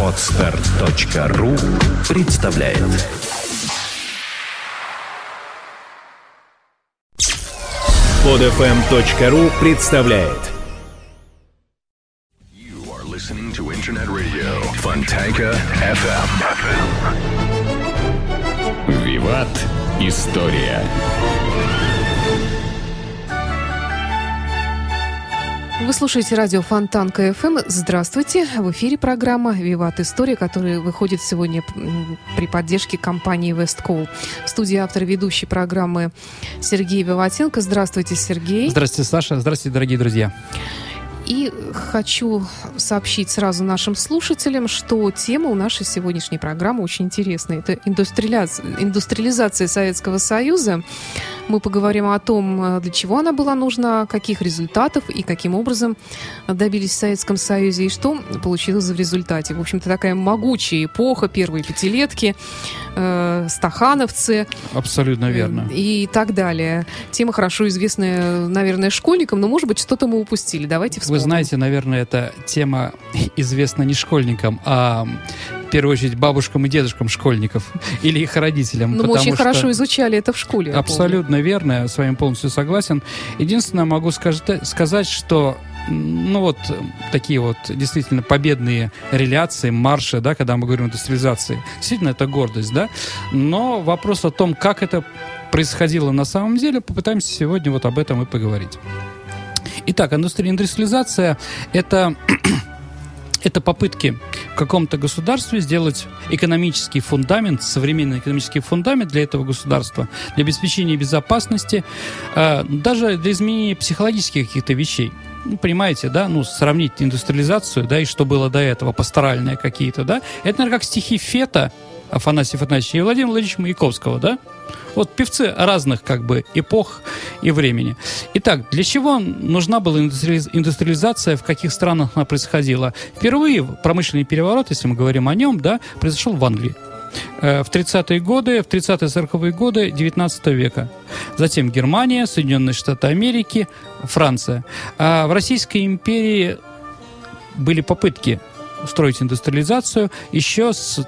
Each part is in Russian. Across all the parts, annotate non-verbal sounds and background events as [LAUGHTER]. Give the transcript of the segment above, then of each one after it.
Отстар.ру представляет Подфм.ру представляет You are listening to Internet Radio Fontanka FM. Виват. История. Вы слушаете радио Фонтанка ФМ. Здравствуйте. В эфире программа «Виват История», которая выходит сегодня при поддержке компании «Весткол». В студии автор ведущей программы Сергей Виватенко. Здравствуйте, Сергей. Здравствуйте, Саша. Здравствуйте, дорогие друзья. И хочу сообщить сразу нашим слушателям, что тема у нашей сегодняшней программы очень интересная. Это индустриализация, индустриализация Советского Союза. Мы поговорим о том, для чего она была нужна, каких результатов и каким образом добились в Советском Союзе, и что получилось в результате. В общем-то, такая могучая эпоха первой пятилетки, э, стахановцы. Абсолютно верно. И так далее. Тема хорошо известная, наверное, школьникам, но, может быть, что-то мы упустили. Давайте вспомним. Вы знаете, наверное, эта тема [LAUGHS] известна не школьникам, а в первую очередь бабушкам и дедушкам школьников [LAUGHS] или их родителям. Но мы очень что- хорошо изучали это в школе. Абсолютно верно, я с вами полностью согласен. Единственное, могу скажет- сказать, что ну вот э, такие вот действительно победные реляции, марши, да, когда мы говорим о индустриализации, действительно это гордость, да, но вопрос о том, как это происходило на самом деле, попытаемся сегодня вот об этом и поговорить. Итак, индустриализация – это [CLEARS THROAT] это попытки в каком-то государстве сделать экономический фундамент, современный экономический фундамент для этого государства, для обеспечения безопасности, э, даже для изменения психологических каких-то вещей. Ну, понимаете, да, ну, сравнить индустриализацию, да, и что было до этого, пасторальные какие-то, да, это, наверное, как стихи Фета, Афанасия Афанасьевича и Владимира Владимировича Маяковского, да? Вот певцы разных как бы эпох и времени. Итак, для чего нужна была индустриализ- индустриализация, в каких странах она происходила? Впервые промышленный переворот, если мы говорим о нем, да, произошел в Англии. Э, В 30-е годы, в 30-40-е годы 19 века. Затем Германия, Соединенные Штаты Америки, Франция. А в Российской империи были попытки устроить индустриализацию еще с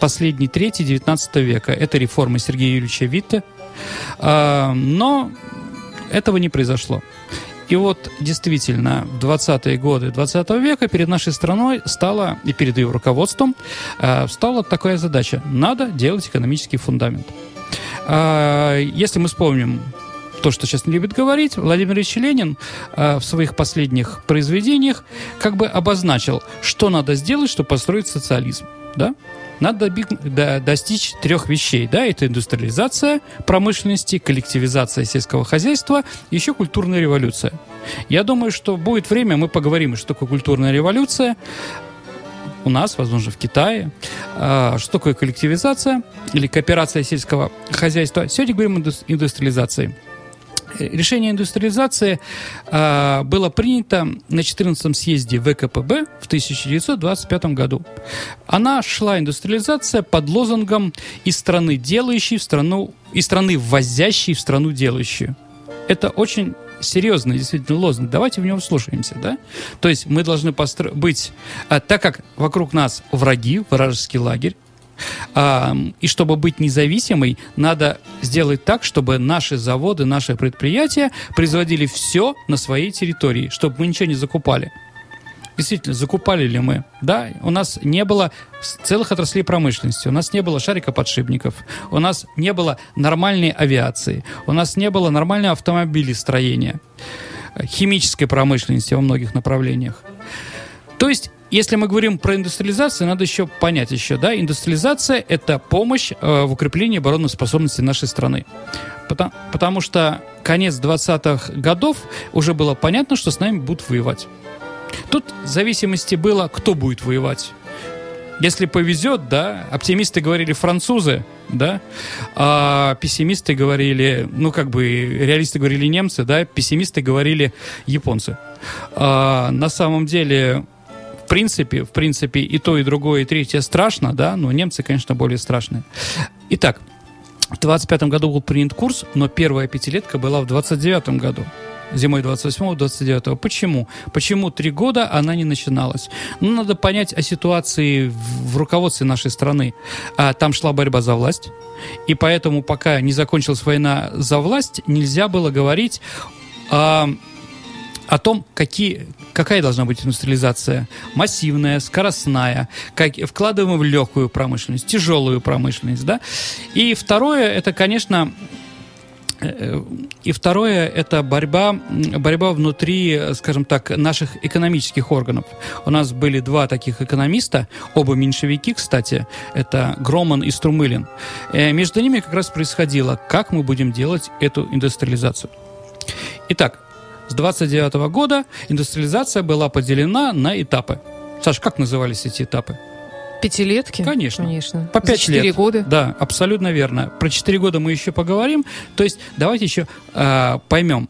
последней трети 19 века. Это реформы Сергея Юрьевича Витте. А, Но этого не произошло. И вот действительно в 20-е годы 20 века перед нашей страной стала, и перед ее руководством, а, стала такая задача. Надо делать экономический фундамент. А, Если мы вспомним то, что сейчас не любит говорить, Владимир Ильич Ленин а, в своих последних произведениях как бы обозначил, что надо сделать, чтобы построить социализм. Да? Надо достичь трех вещей. Да? Это индустриализация промышленности, коллективизация сельского хозяйства, еще культурная революция. Я думаю, что будет время, мы поговорим, что такое культурная революция, у нас, возможно, в Китае. А, Что такое коллективизация или кооперация сельского хозяйства? Сегодня говорим о индус- индустриализации. Э, Решение индустриализации а, было принято на 14 съезде ВКПБ в 1925 году. Она шла, индустриализация, под лозунгом «из страны делающей в страну, из страны ввозящей в страну делающую». Это очень серьезный действительно лозунг. Давайте в него вслушаемся, да? То есть мы должны постро- быть, а, так как вокруг нас враги, вражеский лагерь, и чтобы быть независимой, надо сделать так, чтобы наши заводы, наши предприятия производили все на своей территории, чтобы мы ничего не закупали. Действительно, закупали ли мы? Да, у нас не было целых отраслей промышленности, у нас не было шарикоподшипников, у нас не было нормальной авиации, у нас не было нормального автомобилестроения, э, химической промышленности во многих направлениях. То есть, если мы говорим про индустриализацию, надо еще понять еще, да, индустриализация – это помощь э, в укреплении оборонной способности нашей страны. Потому, потому что конец 20-х годов уже было понятно, что с нами будут воевать. Тут в зависимости было, кто будет воевать. Если повезет, да, оптимисты говорили французы, да, а пессимисты говорили, ну, как бы, реалисты говорили немцы, да, пессимисты говорили японцы. А, на самом деле, принципе, в принципе, и то, и другое, и третье страшно, да, но немцы, конечно, более страшные. Итак, в 25 году был принят курс, но первая пятилетка была в 29 году. зимой 28-29. Почему? Почему три года она не начиналась? Ну, надо понять о ситуации в, руководстве нашей страны. А, там шла борьба за власть, и поэтому пока не закончилась война за власть, нельзя было говорить о, о том, какие, какая должна быть индустриализация. Массивная, скоростная, как, вкладываем в легкую промышленность, тяжелую промышленность. Да? И второе, это, конечно, Э, и второе – это борьба, борьба внутри, скажем так, наших экономических органов. У нас были два таких экономиста, оба меньшевики, кстати, это Громан и Струмылин. Э, между ними как раз происходило, как мы будем делать эту индустриализацию. Итак, с 29 года индустриализация была поделена на этапы. Саш, как назывались эти этапы? Пятилетки? Конечно. Конечно. По пять четыре лет. года? Да, абсолютно верно. Про четыре года мы еще поговорим. То есть давайте еще э, поймем.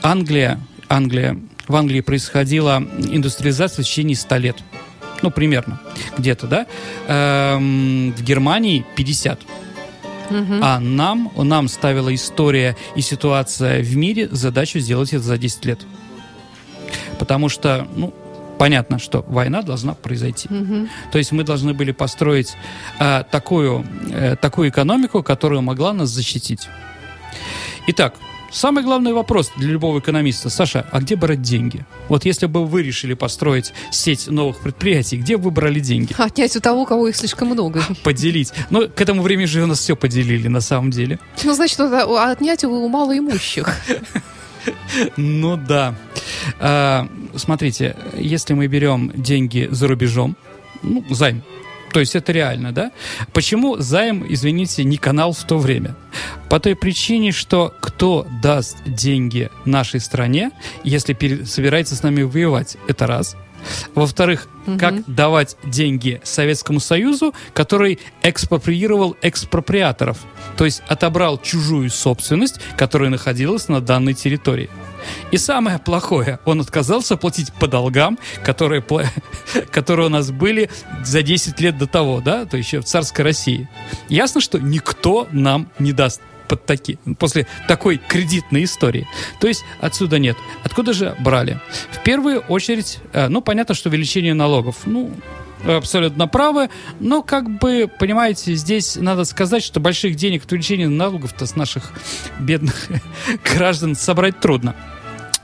Англия, Англия, в Англии происходила индустриализация в течение 100 лет. Ну, примерно. Где-то, да? Эм, в Германии 50. Мгм. А нам, нам ставила история и ситуация в мире задачу сделать это за 10 лет. Потому что, ну, понятно, что война должна произойти. Мгм. То есть мы должны были построить э, такую, э, такую экономику, которая могла нас защитить. Итак, самый главный вопрос для любого экономиста. Саша, а где брать деньги? Вот если бы вы решили построить сеть новых предприятий, где бы вы брали деньги? Отнять у того, у кого их слишком много. [LAUGHS] Поделить. Ну, к этому времени же у нас все поделили, на самом деле. Ну, значит, это отнять у малоимущих. [LAUGHS] Ну да. А, смотрите, если мы берем деньги за рубежом, ну, займ, то есть это реально, да? Почему займ, извините, не канал в то время? По той причине, что кто даст деньги нашей стране, если собирается с нами воевать, это раз. Во-вторых, как давать деньги Советскому Союзу, который экспроприировал экспроприаторов, то есть отобрал чужую собственность, которая находилась на данной территории. И самое плохое, он отказался платить по долгам, которые, [LAUGHS] которые у нас были за 10 лет до того, да, то еще в царской России. Ясно, что никто нам не даст под таки, после такой кредитной истории. То есть отсюда нет. Откуда же брали? В первую очередь, э, ну, понятно, что увеличение налогов. Ну, абсолютно правы, но, как бы, понимаете, здесь надо сказать, что больших денег от увеличения налогов-то с наших бедных [LAUGHS] граждан собрать трудно.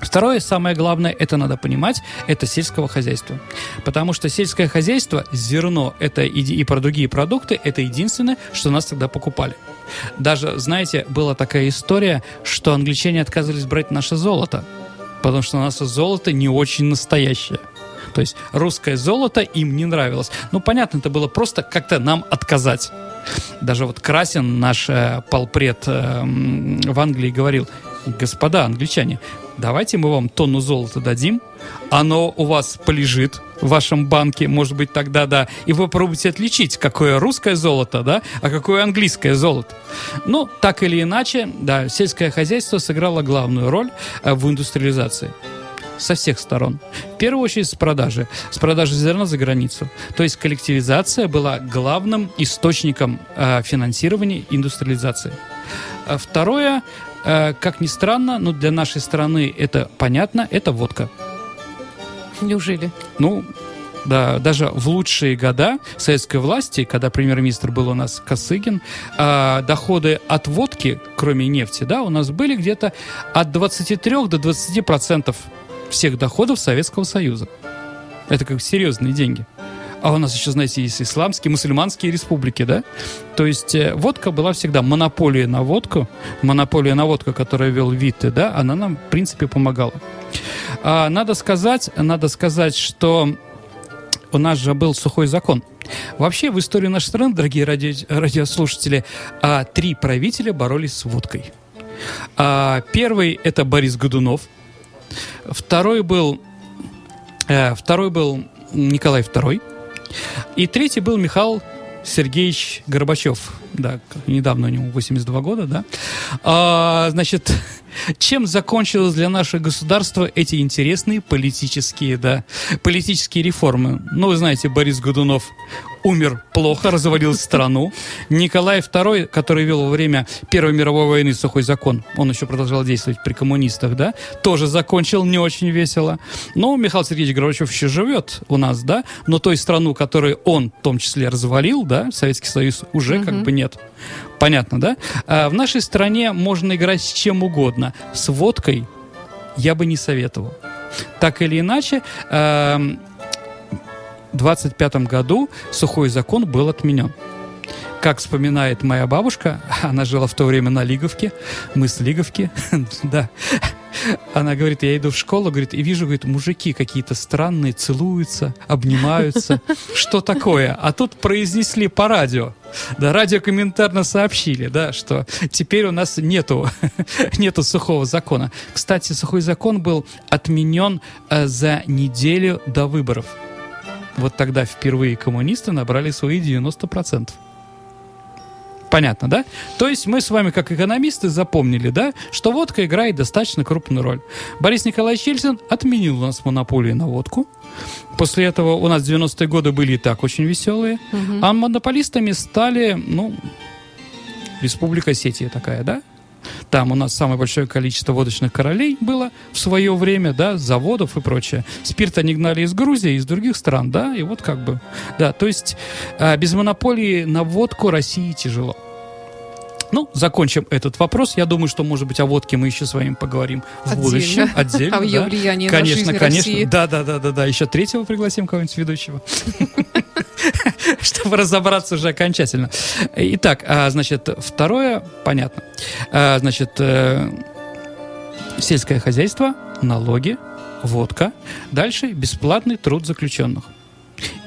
Второе, самое главное, это надо понимать, это сельского хозяйства. Потому что сельское хозяйство, зерно это и, и про другие продукты, это единственное, что нас тогда покупали. Даже, знаете, была такая история, что англичане отказывались брать наше золото, потому что наше золото не очень настоящее. То есть русское золото им не нравилось. Ну, понятно, это было просто как-то нам отказать. Даже вот Красин, наш э, полпред э, в Англии, говорил, господа англичане, давайте мы вам тонну золота дадим, оно у вас полежит в вашем банке, может быть, тогда да, и вы попробуйте отличить, какое русское золото, да, а какое английское золото. Ну, так или иначе, да, сельское хозяйство сыграло главную роль э, в индустриализации со всех сторон. В первую очередь с продажи. С продажи зерна за границу. То есть коллективизация была главным источником э, финансирования индустриализации. А Второе, э, как ни странно, но для нашей страны это понятно, это водка. Неужели? Ну, да, даже в лучшие года советской власти, когда премьер-министр был у нас Косыгин, а, доходы от водки, кроме нефти, да, у нас были где-то от 23 до 20 процентов всех доходов Советского Союза. Это как серьезные деньги. А у нас еще, знаете, есть исламские, мусульманские республики, да? То есть э, водка была всегда монополией на водку, монополия на водку, которую вел Витте, да, она нам, в принципе, помогала. А, надо сказать, надо сказать, что у нас же был сухой закон. Вообще, в истории нашей страны, дорогие ради- радиослушатели, а, три правителя боролись с водкой. А, первый – это Борис Годунов. Второй был, э, второй был Николай II. И третий был Михаил Сергеевич Горбачев. Да, недавно у него 82 года, да. А, значит, [LAUGHS] чем закончилось для нашего государства эти интересные политические, да, политические реформы? Ну, вы знаете, Борис Годунов умер плохо, развалил страну. [LAUGHS] Николай II, который вел во время Первой мировой войны сухой закон, он еще продолжал действовать при коммунистах, да, тоже закончил не очень весело. Но Михаил Сергеевич Горбачев еще живет у нас, да, но той страну, которую он в том числе развалил, да, Советский Союз, уже как бы нет. Понятно, да? А в нашей стране можно играть с чем угодно. С водкой я бы не советовал. Так или иначе, эм, в 25 году сухой закон был отменен. Как вспоминает моя бабушка, [LAUGHS] она жила в то время на Лиговке, мы с Лиговки, [LAUGHS] да. Она говорит, я иду в школу, говорит, и вижу, говорит, мужики какие-то странные, целуются, обнимаются. [LAUGHS] Что такое? А тут произнесли по радио. Да, радиокомментарно сообщили, да, что теперь у нас нету, [LAUGHS] нету сухого закона. Кстати, сухой закон был отменен э, за неделю до выборов. Вот тогда впервые коммунисты набрали свои 90%. Понятно, да? То есть мы с вами, как экономисты, запомнили, да, что водка играет достаточно крупную роль. Борис Николаевич Ельцин отменил у нас монополию на водку. После этого у нас 90-е годы были и так очень веселые. Угу. А монополистами стали, ну, Республика Осетия такая, да? Там у нас самое большое количество водочных королей было в свое время, да, заводов и прочее. Спирт они гнали из Грузии, из других стран, да, и вот как бы, да, то есть а, без монополии на водку России тяжело. Ну, закончим этот вопрос. Я думаю, что, может быть, о водке мы еще с вами поговорим в Отдельно. будущем. [LAUGHS] Отдельно. О ее да. влиянии конечно, на жизнь конечно. России. Да, да, да, да, да. Еще третьего пригласим кого-нибудь ведущего. [LAUGHS] Чтобы разобраться уже окончательно. Итак, а, значит, второе, понятно. А, Значит, э, сельское хозяйство, налоги, водка. Дальше бесплатный труд заключенных.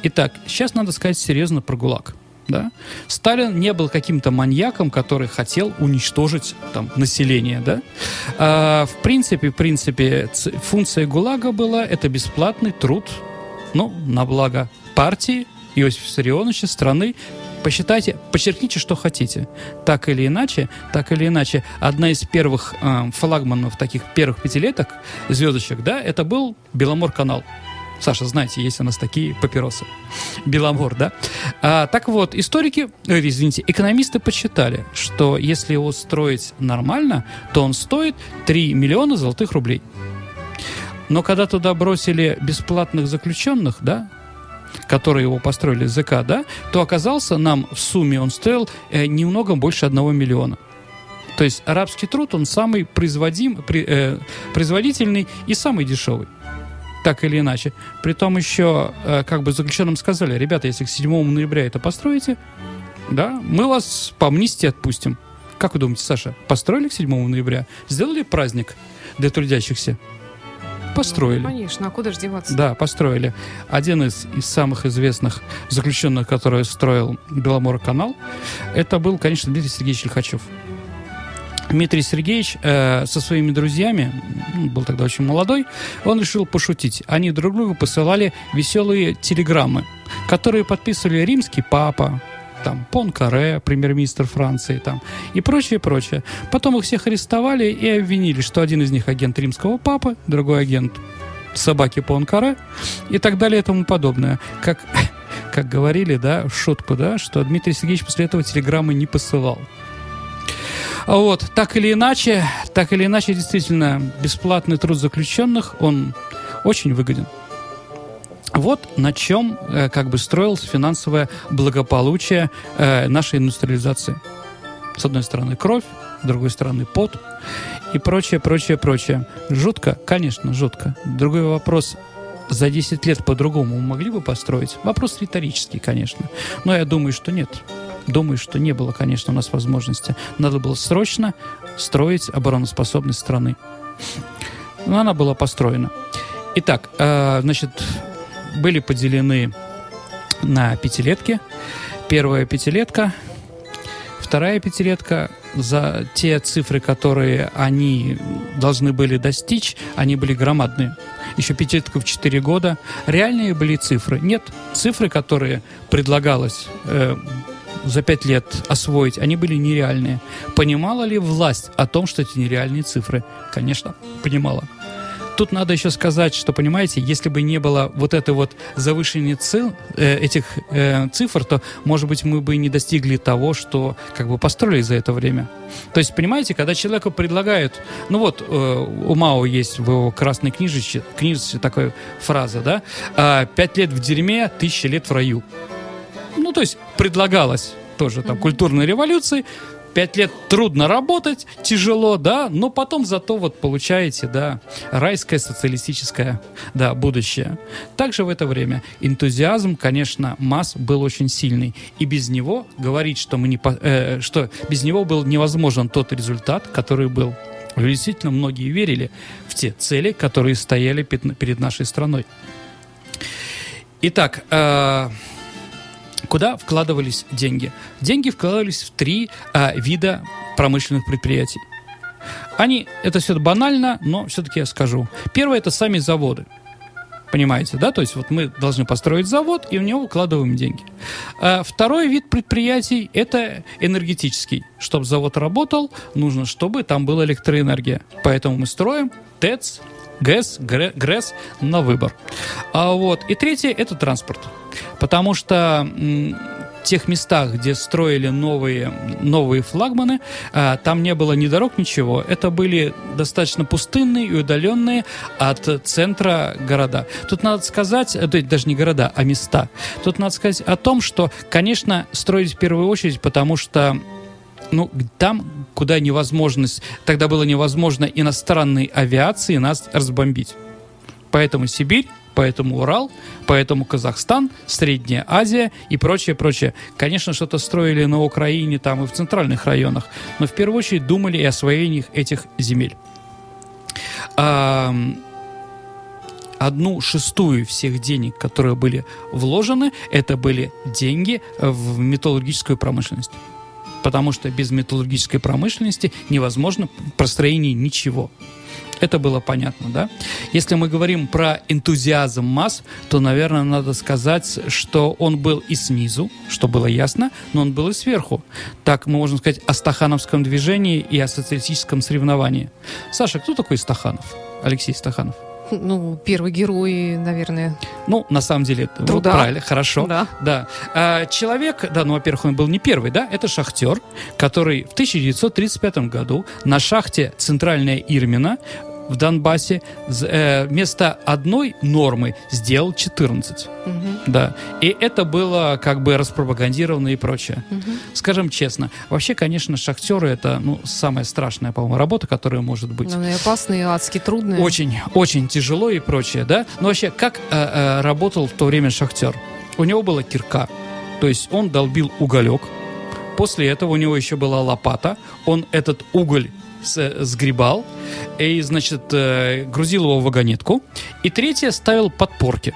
Итак, сейчас надо сказать серьезно про ГУЛАГ. Да? Сталин не был каким-то маньяком, который хотел уничтожить там, население. Да? А, в принципе, в принципе, функция ГУЛАГа была это бесплатный труд ну, на благо партии Иосифа Виссарионовича, страны. Посчитайте, подчеркните, что хотите. Так или иначе, так или иначе, одна из первых э, флагманов таких первых пятилеток, звездочек, да, это был Беломор-канал. Саша, знаете, есть у нас такие папиросы. Беломор, да? А, так вот, историки, э, извините, экономисты подсчитали, что если его строить нормально, то он стоит 3 миллиона золотых рублей. Но когда туда бросили бесплатных заключенных, да, которые его построили ЗК, да, то оказался нам в сумме он стоил э, немного больше одного миллиона. То есть арабский труд, он самый производим, при- э, производительный и самый дешевый. Так или иначе. Притом еще, э, как бы заключенным сказали, ребята, если к 7 ноября это построите, да, мы вас по амнистии отпустим. Как вы думаете, Саша, построили к 7 ноября? Сделали праздник для трудящихся? Построили. Ну, конечно, а куда же деваться? Да, построили. Один из, из самых известных заключенных, который строил Беломор-канал, это был, конечно, Дмитрий Сергеевич Лихачев. Дмитрий Сергеевич э, со своими друзьями, был тогда очень молодой, он решил пошутить. Они друг другу посылали веселые телеграммы, которые подписывали римский папа, там, Понкаре, премьер-министр Франции, там, и прочее, прочее. Потом их всех арестовали и обвинили, что один из них агент римского папы, другой агент собаки Понкаре и так далее и тому подобное. Как, [LAUGHS] как говорили, да, в шутку, да, что Дмитрий Сергеевич после этого телеграммы не посылал. Вот, так или иначе, так или иначе, действительно, бесплатный труд заключенных, он очень выгоден. Вот на чем э, как бы строилось финансовое благополучие э, нашей индустриализации. С одной стороны кровь, с другой стороны пот и прочее, прочее, прочее. Жутко? Конечно, жутко. Другой вопрос, за 10 лет по-другому могли бы построить? Вопрос риторический, конечно. Но я думаю, что нет. Думаю, что не было, конечно, у нас возможности. Надо было срочно строить обороноспособность страны. Но она была построена. Итак, э, значит, были поделены на пятилетки. Первая пятилетка, вторая пятилетка за те цифры, которые они должны были достичь, они были громадные. Еще пятилетка в 4 года. Реальные были цифры? Нет. Цифры, которые предлагалось э, за пять лет освоить, они были нереальные. Понимала ли власть о том, что это нереальные цифры? Конечно, понимала. Тут надо еще сказать, что, понимаете, если бы не было вот этой вот завышенной ци, э, этих э, цифр, то, может быть, мы бы не достигли того, что как бы построили за это время. То есть, понимаете, когда человеку предлагают, ну вот, э, у Мао есть в его красной книжечке, книжечке такая фраза, да, «А, «Пять лет в дерьме, тысяча лет в раю». Ну, то есть, предлагалось тоже там культурной революции, пять лет трудно работать, тяжело, да, но потом зато вот получаете, да, райское социалистическое, да, будущее. Также в это время энтузиазм, конечно, масс был очень сильный, и без него говорить, что мы не, э, что без него был невозможен тот результат, который был. Действительно, многие верили в те цели, которые стояли перед нашей страной. Итак, э, Куда вкладывались деньги? Деньги вкладывались в три а, вида промышленных предприятий. Они, это все банально, но все-таки я скажу. Первое это сами заводы. Понимаете, да? То есть вот мы должны построить завод, и в него вкладываем деньги. А второй вид предприятий – это энергетический. Чтобы завод работал, нужно, чтобы там была электроэнергия. Поэтому мы строим ТЭЦ, ГЭС, ГРЭ- ГРЭС на выбор. А вот. И третье – это транспорт. Потому что в тех местах, где строили новые, новые флагманы, а, там не было ни дорог, ничего. Это были достаточно пустынные и удаленные от центра города. Тут надо сказать, э, даже не города, а места. Тут надо сказать о том, что, конечно, строить в первую очередь, потому что ну, там, куда невозможность, тогда было невозможно иностранной авиации нас разбомбить. Поэтому Сибирь, поэтому Урал, поэтому Казахстан, Средняя Азия и прочее, прочее. Конечно, что-то строили на Украине, там и в центральных районах, но в первую очередь думали и о освоении этих земель. Ам, Одну шестую всех денег, которые были вложены, это были деньги в металлургическую промышленность. Потому что без металлургической промышленности невозможно простроение ничего. Это было понятно, да? Если мы говорим про энтузиазм масс, то, наверное, надо сказать, что он был и снизу, что было ясно, но он был и сверху. Так мы можем сказать о стахановском движении и о социалистическом соревновании. Саша, кто такой Стаханов? Алексей Стаханов. Ну, первый герой, наверное. Ну, на самом деле, это вот Труда. правильно, хорошо. Да. Да. А, человек, да, ну, во-первых, он был не первый, да, это шахтер, который в 1935 году на шахте Центральная Ирмина в Донбассе э, вместо одной нормы сделал 14. Мгм. Да. И это было как бы распропагандировано и прочее. Мгм. Скажем честно, вообще, конечно, шахтеры это ну, самая страшная, по-моему, работа, которая может быть. Она и опасная, и адски трудная. Очень, очень тяжело и прочее, да? Но вообще, как э, э, работал в то время шахтер? У него была кирка, то есть он долбил уголек. После этого у него еще была лопата. Он этот уголь сгребал и, значит, э, грузил его в вагонетку. И третье ставил подпорки.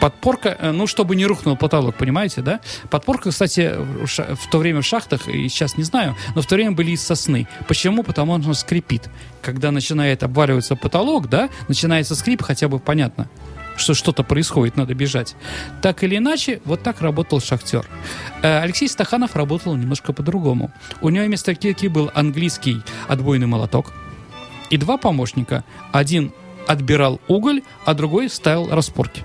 Подпорка, э, ну, чтобы не рухнул потолок, понимаете, да? Подпорка, кстати, в то время в шахтах, и сейчас не знаю, но в то время были из сосны. Почему? Потому что он скрипит. Когда начинает обваливаться потолок, да, начинается скрип, хотя бы понятно, что что-то происходит, надо бежать. Так или иначе, вот так работал шахтер. Э, Алексей Стаханов работал немножко по-другому. У него вместо кирки был английский отбойный молоток и два помощника. Один отбирал уголь, а другой ставил распорки.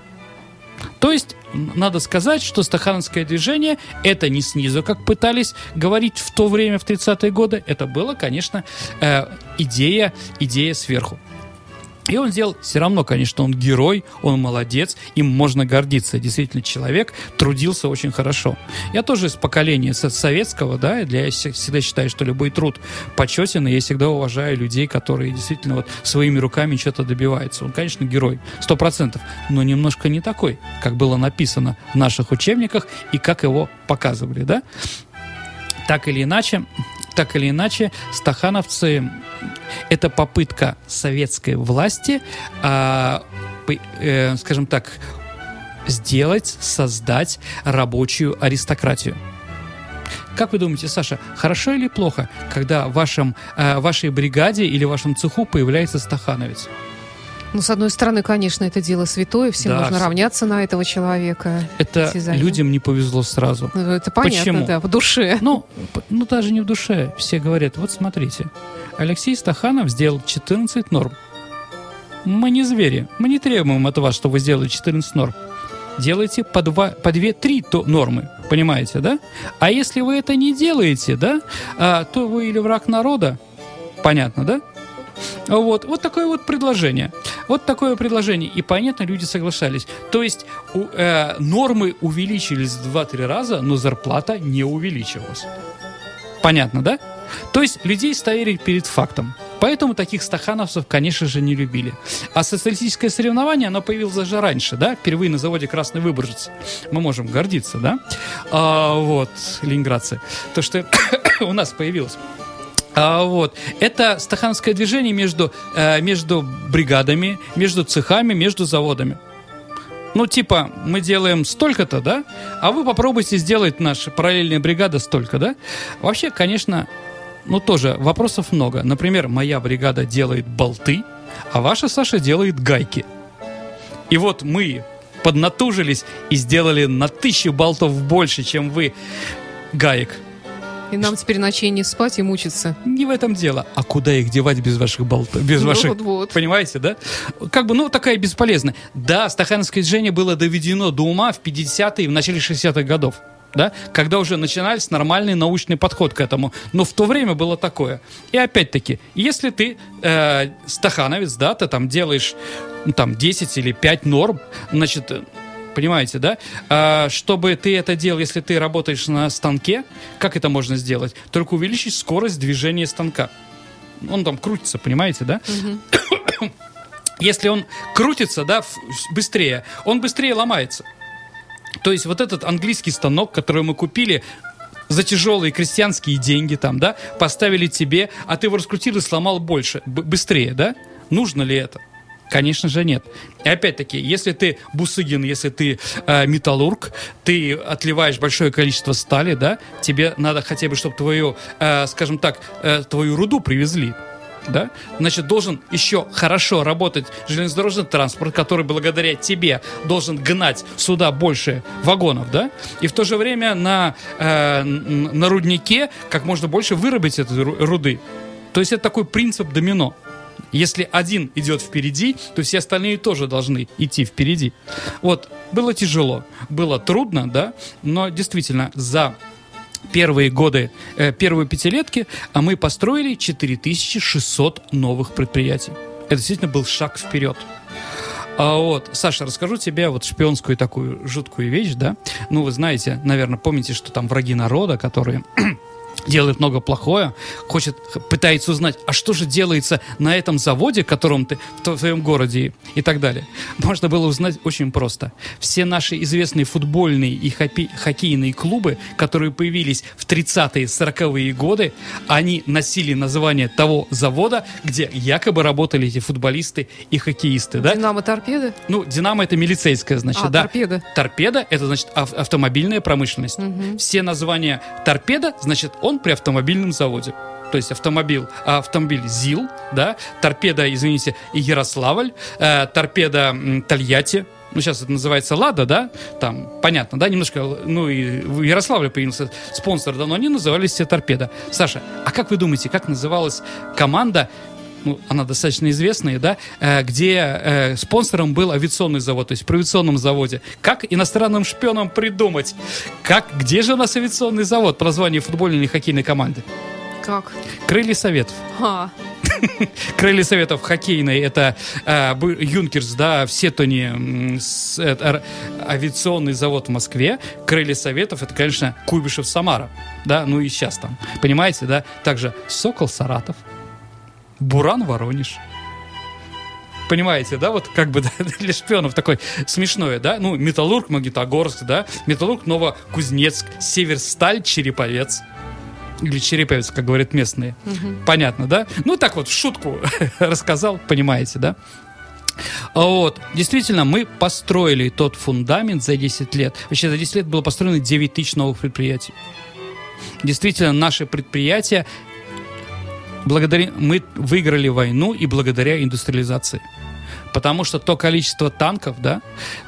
То есть, надо сказать, что стахановское движение это не снизу, как пытались говорить в то время, в 30-е годы. Это было, конечно, э, идея, идея сверху. И он сделал, все равно, конечно, он герой, он молодец, им можно гордиться. Действительно, человек трудился очень хорошо. Я тоже из поколения со- советского, да, и для, я се- всегда считаю, что любой труд почетен, и я всегда уважаю людей, которые действительно вот своими руками что-то добиваются. Он, конечно, герой, сто процентов, но немножко не такой, как было написано в наших учебниках и как его показывали, да. Так или иначе, так или иначе, стахановцы это попытка советской власти, пы- э, скажем так, сделать, создать рабочую аристократию. Как вы думаете, Саша, хорошо или плохо, когда в вашем, э, вашей бригаде или вашем цеху появляется стахановец? Ну, с одной стороны, конечно, это дело святое, всем Да, нужно равняться на этого человека. Это людям не повезло сразу. Ну, это понятно, Почему? да, в душе. Ну, ну, даже не в душе. Все говорят, вот смотрите, Алексей Стаханов сделал 14 норм. Мы не звери. Мы не требуем от вас, чтобы вы сделали 14 норм. Делайте по, два, по 2-3 нормы. Понимаете, да? А если вы это не делаете, да, а, то вы или враг народа, понятно, да? Вот, вот такое вот предложение. Вот такое предложение. И понятно, люди соглашались. То есть у, э, нормы увеличились в 2-3 раза, но зарплата не увеличилась. Понятно, да? То есть людей ставили перед фактом. Поэтому таких стахановцев, конечно же, не любили. А социалистическое соревнование, оно появилось даже раньше, да? Впервые на заводе «Красный Выборжец». Мы можем гордиться, да? А, вот, ленинградцы. То, что [COUGHS] у нас появилось. А, вот. Это стахановское движение между, э, между бригадами, между цехами, между заводами. Ну, типа, мы делаем столько-то, да? А вы попробуйте сделать наша параллельная бригада столько, да? Вообще, конечно, ну, тоже вопросов много. Например, моя бригада делает болты, а ваша Саша делает гайки. И вот мы поднатужились и сделали на тысячу болтов больше, чем вы гаек. И нам теперь ночей не спать и мучиться. Не в этом дело. А куда их девать без ваших болтов? Без Ну, ваших... вот, вот. Понимаете, да? Как бы, ну, такая бесполезная. Да, стахановское движение было доведено до ума в 50-е и в начале 60-х годов. Да, когда уже начинались нормальный научный подход к этому. Но в то время было такое. И опять-таки, если ты э, стахановец, да, ты там делаешь ну, там 10 или 5 норм, значит, Понимаете, да? А, чтобы ты это делал, если ты работаешь на станке, как это можно сделать? Только увеличить скорость движения станка. Он там крутится, понимаете, да? Если он крутится, да, быстрее, он быстрее ломается. То есть вот этот английский станок, который мы купили за тяжелые крестьянские деньги там, да, поставили тебе, а ты его раскрутил и сломал больше, быстрее, да? Нужно ли это? Конечно же нет. И опять-таки, если ты бусыгин, если ты э, металлург, ты отливаешь большое количество стали, да, тебе надо хотя бы, чтобы твою, э, скажем так, э, твою руду привезли да, значит, должен еще хорошо работать железнодорожный транспорт, который благодаря тебе должен гнать сюда больше вагонов, да, и в то же время на, э, на руднике как можно больше выработать этой ру- руды. То есть это такой принцип домино. Если один идет впереди, то все остальные тоже должны идти впереди. Вот, было тяжело, было трудно, да, но действительно за первые годы, э, первые пятилетки, а мы построили 4600 новых предприятий. Это действительно был шаг вперед. А вот, Саша, расскажу тебе вот шпионскую такую жуткую вещь, да? Ну, вы знаете, наверное, помните, что там враги народа, которые делает много плохое, хочет, пытается узнать, а что же делается на этом заводе, в котором ты, в тво- твоем городе и так далее. Можно было узнать очень просто. Все наши известные футбольные и хопи- хоккейные клубы, которые появились в 30-е, 40-е годы, они носили название того завода, где якобы работали эти футболисты и хоккеисты, да? Динамо торпеды? Ну, Динамо это милицейская, значит, А, да. торпеда. Торпеда это значит ав- автомобильная промышленность. Все названия торпеда, значит, он при автомобильном заводе. То есть автомобиль, а, автомобиль ЗИЛ, да, торпеда, извините, Ярославль, э, торпеда Тольятти, ну, сейчас это называется Лада, да, там, понятно, да, немножко, ну, и в Ярославле появился спонсор, да, но они назывались все торпеда. Саша, а как вы думаете, как называлась команда, ну, она достаточно известная, да, э, где э, спонсором был авиационный завод, то есть при авиационном заводе. Как иностранным шпионам придумать? Как, где же у нас авиационный завод по названию футбольной или хоккейной команды? Как? Крылья Советов. А, [LAUGHS] Крылья Советов хоккейной это э, Юнкерс, да, в Сетоне с- э, ар- авиационный завод в Москве. Крылья Советов это, конечно, Куйбышев Самара, да, ну и сейчас там, понимаете, да. Также Сокол Саратов, Буран Воронеж. Понимаете, да, вот как бы [LAUGHS] да, для шпионов такой смешное, да, ну, Металлург, Магнитогорск, да, Металлург, Новокузнецк, Северсталь, Череповец. Или Череповец, как говорят местные. Понятно, да? Ну, так вот, в шутку [LAUGHS] рассказал, понимаете, да? А Вот, действительно, мы построили тот фундамент за 10 лет. Вообще, за 10 лет было построено 9 тысяч новых предприятий. Действительно, наши предприятия, благодаря, мы выиграли войну и благодаря индустриализации. Потому что то количество танков, да,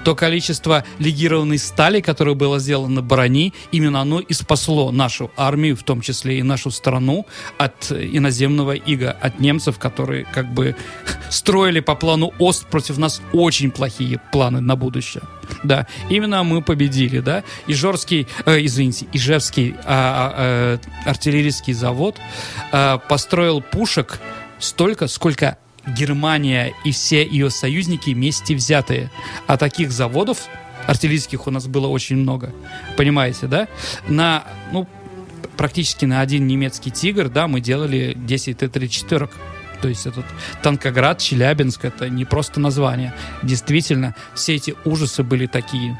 то количество легированной стали, которое было сделано на брони, именно оно и спасло нашу армию, в том числе и нашу страну, от иноземного ига, от немцев, которые как бы [LAUGHS] строили по плану ОСТ против нас очень плохие планы на будущее. Да, именно мы победили, да. Ижорский, э, извините, Ижевский э, э, артиллерийский завод э, построил пушек столько, сколько Германия и все ее союзники вместе взятые. А таких заводов артиллерийских у нас было очень много. Понимаете, да? На, ну, практически на один немецкий «Тигр», да, мы делали 10 Т-34. То есть этот Танкоград, Челябинск, это не просто название. Действительно, все эти ужасы были такие.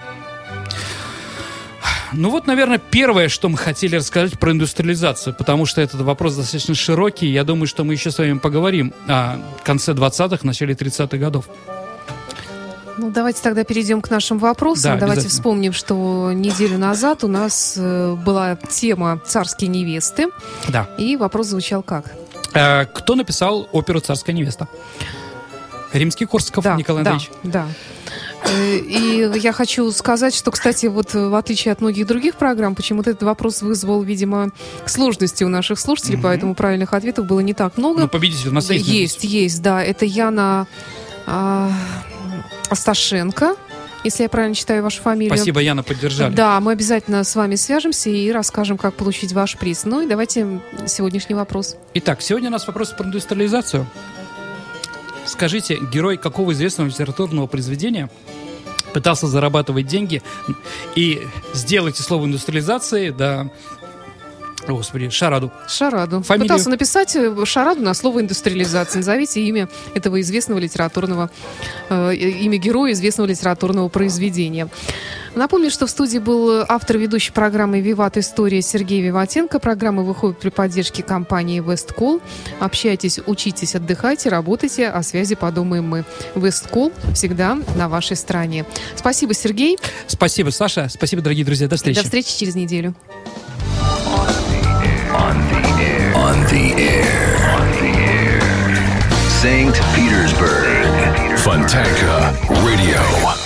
Ну вот, наверное, первое, что мы хотели рассказать про индустриализацию, потому что этот вопрос достаточно широкий. Я думаю, что мы еще с вами поговорим о конце 20-х, начале 30-х годов. Ну, давайте тогда перейдем к нашим вопросам. Да, давайте вспомним, что неделю назад у нас э, была тема «Царские невесты». Да. И вопрос звучал как? Э, кто написал оперу «Царская невеста»? Римский Корсаков да, Николай да, Андреевич. Да. Э, и я хочу сказать, что, кстати, вот в отличие от многих других программ, почему-то этот вопрос вызвал, видимо, сложности у наших слушателей, mm-hmm. поэтому правильных ответов было не так много. Ну, победитель у нас есть. Есть, есть, да. Это Яна а, Асташенко если я правильно читаю вашу фамилию. Спасибо, Яна, поддержали. Да, мы обязательно с вами свяжемся и расскажем, как получить ваш приз. Ну и давайте сегодняшний вопрос. Итак, сегодня у нас вопрос про индустриализацию. Скажите, герой какого известного литературного произведения пытался зарабатывать деньги и сделать из слова индустриализации, да, Господи, Шараду. Шараду. Фамилию? Пытался написать э, Шараду на слово индустриализация. Назовите имя этого известного литературного, э, имя героя известного литературного произведения. Напомню, что в студии был автор ведущей программы «Виват. История» Сергей Виватенко. Программа выходит при поддержке компании «Весткол». Общайтесь, учитесь, отдыхайте, работайте. О связи подумаем мы. «Весткол» всегда на вашей стороне. Спасибо, Сергей. Спасибо, Саша. Спасибо, дорогие друзья. До встречи. До встречи через неделю. On the air. On the air. St. Petersburg. Fontanka Radio.